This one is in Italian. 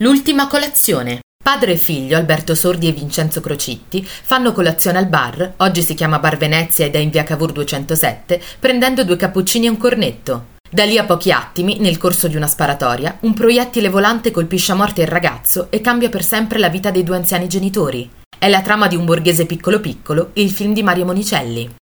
L'ultima colazione. Padre e figlio, Alberto Sordi e Vincenzo Crocitti, fanno colazione al bar, oggi si chiama Bar Venezia ed è in via Cavour 207, prendendo due cappuccini e un cornetto. Da lì a pochi attimi, nel corso di una sparatoria, un proiettile volante colpisce a morte il ragazzo e cambia per sempre la vita dei due anziani genitori. È la trama di un borghese piccolo piccolo, il film di Mario Monicelli.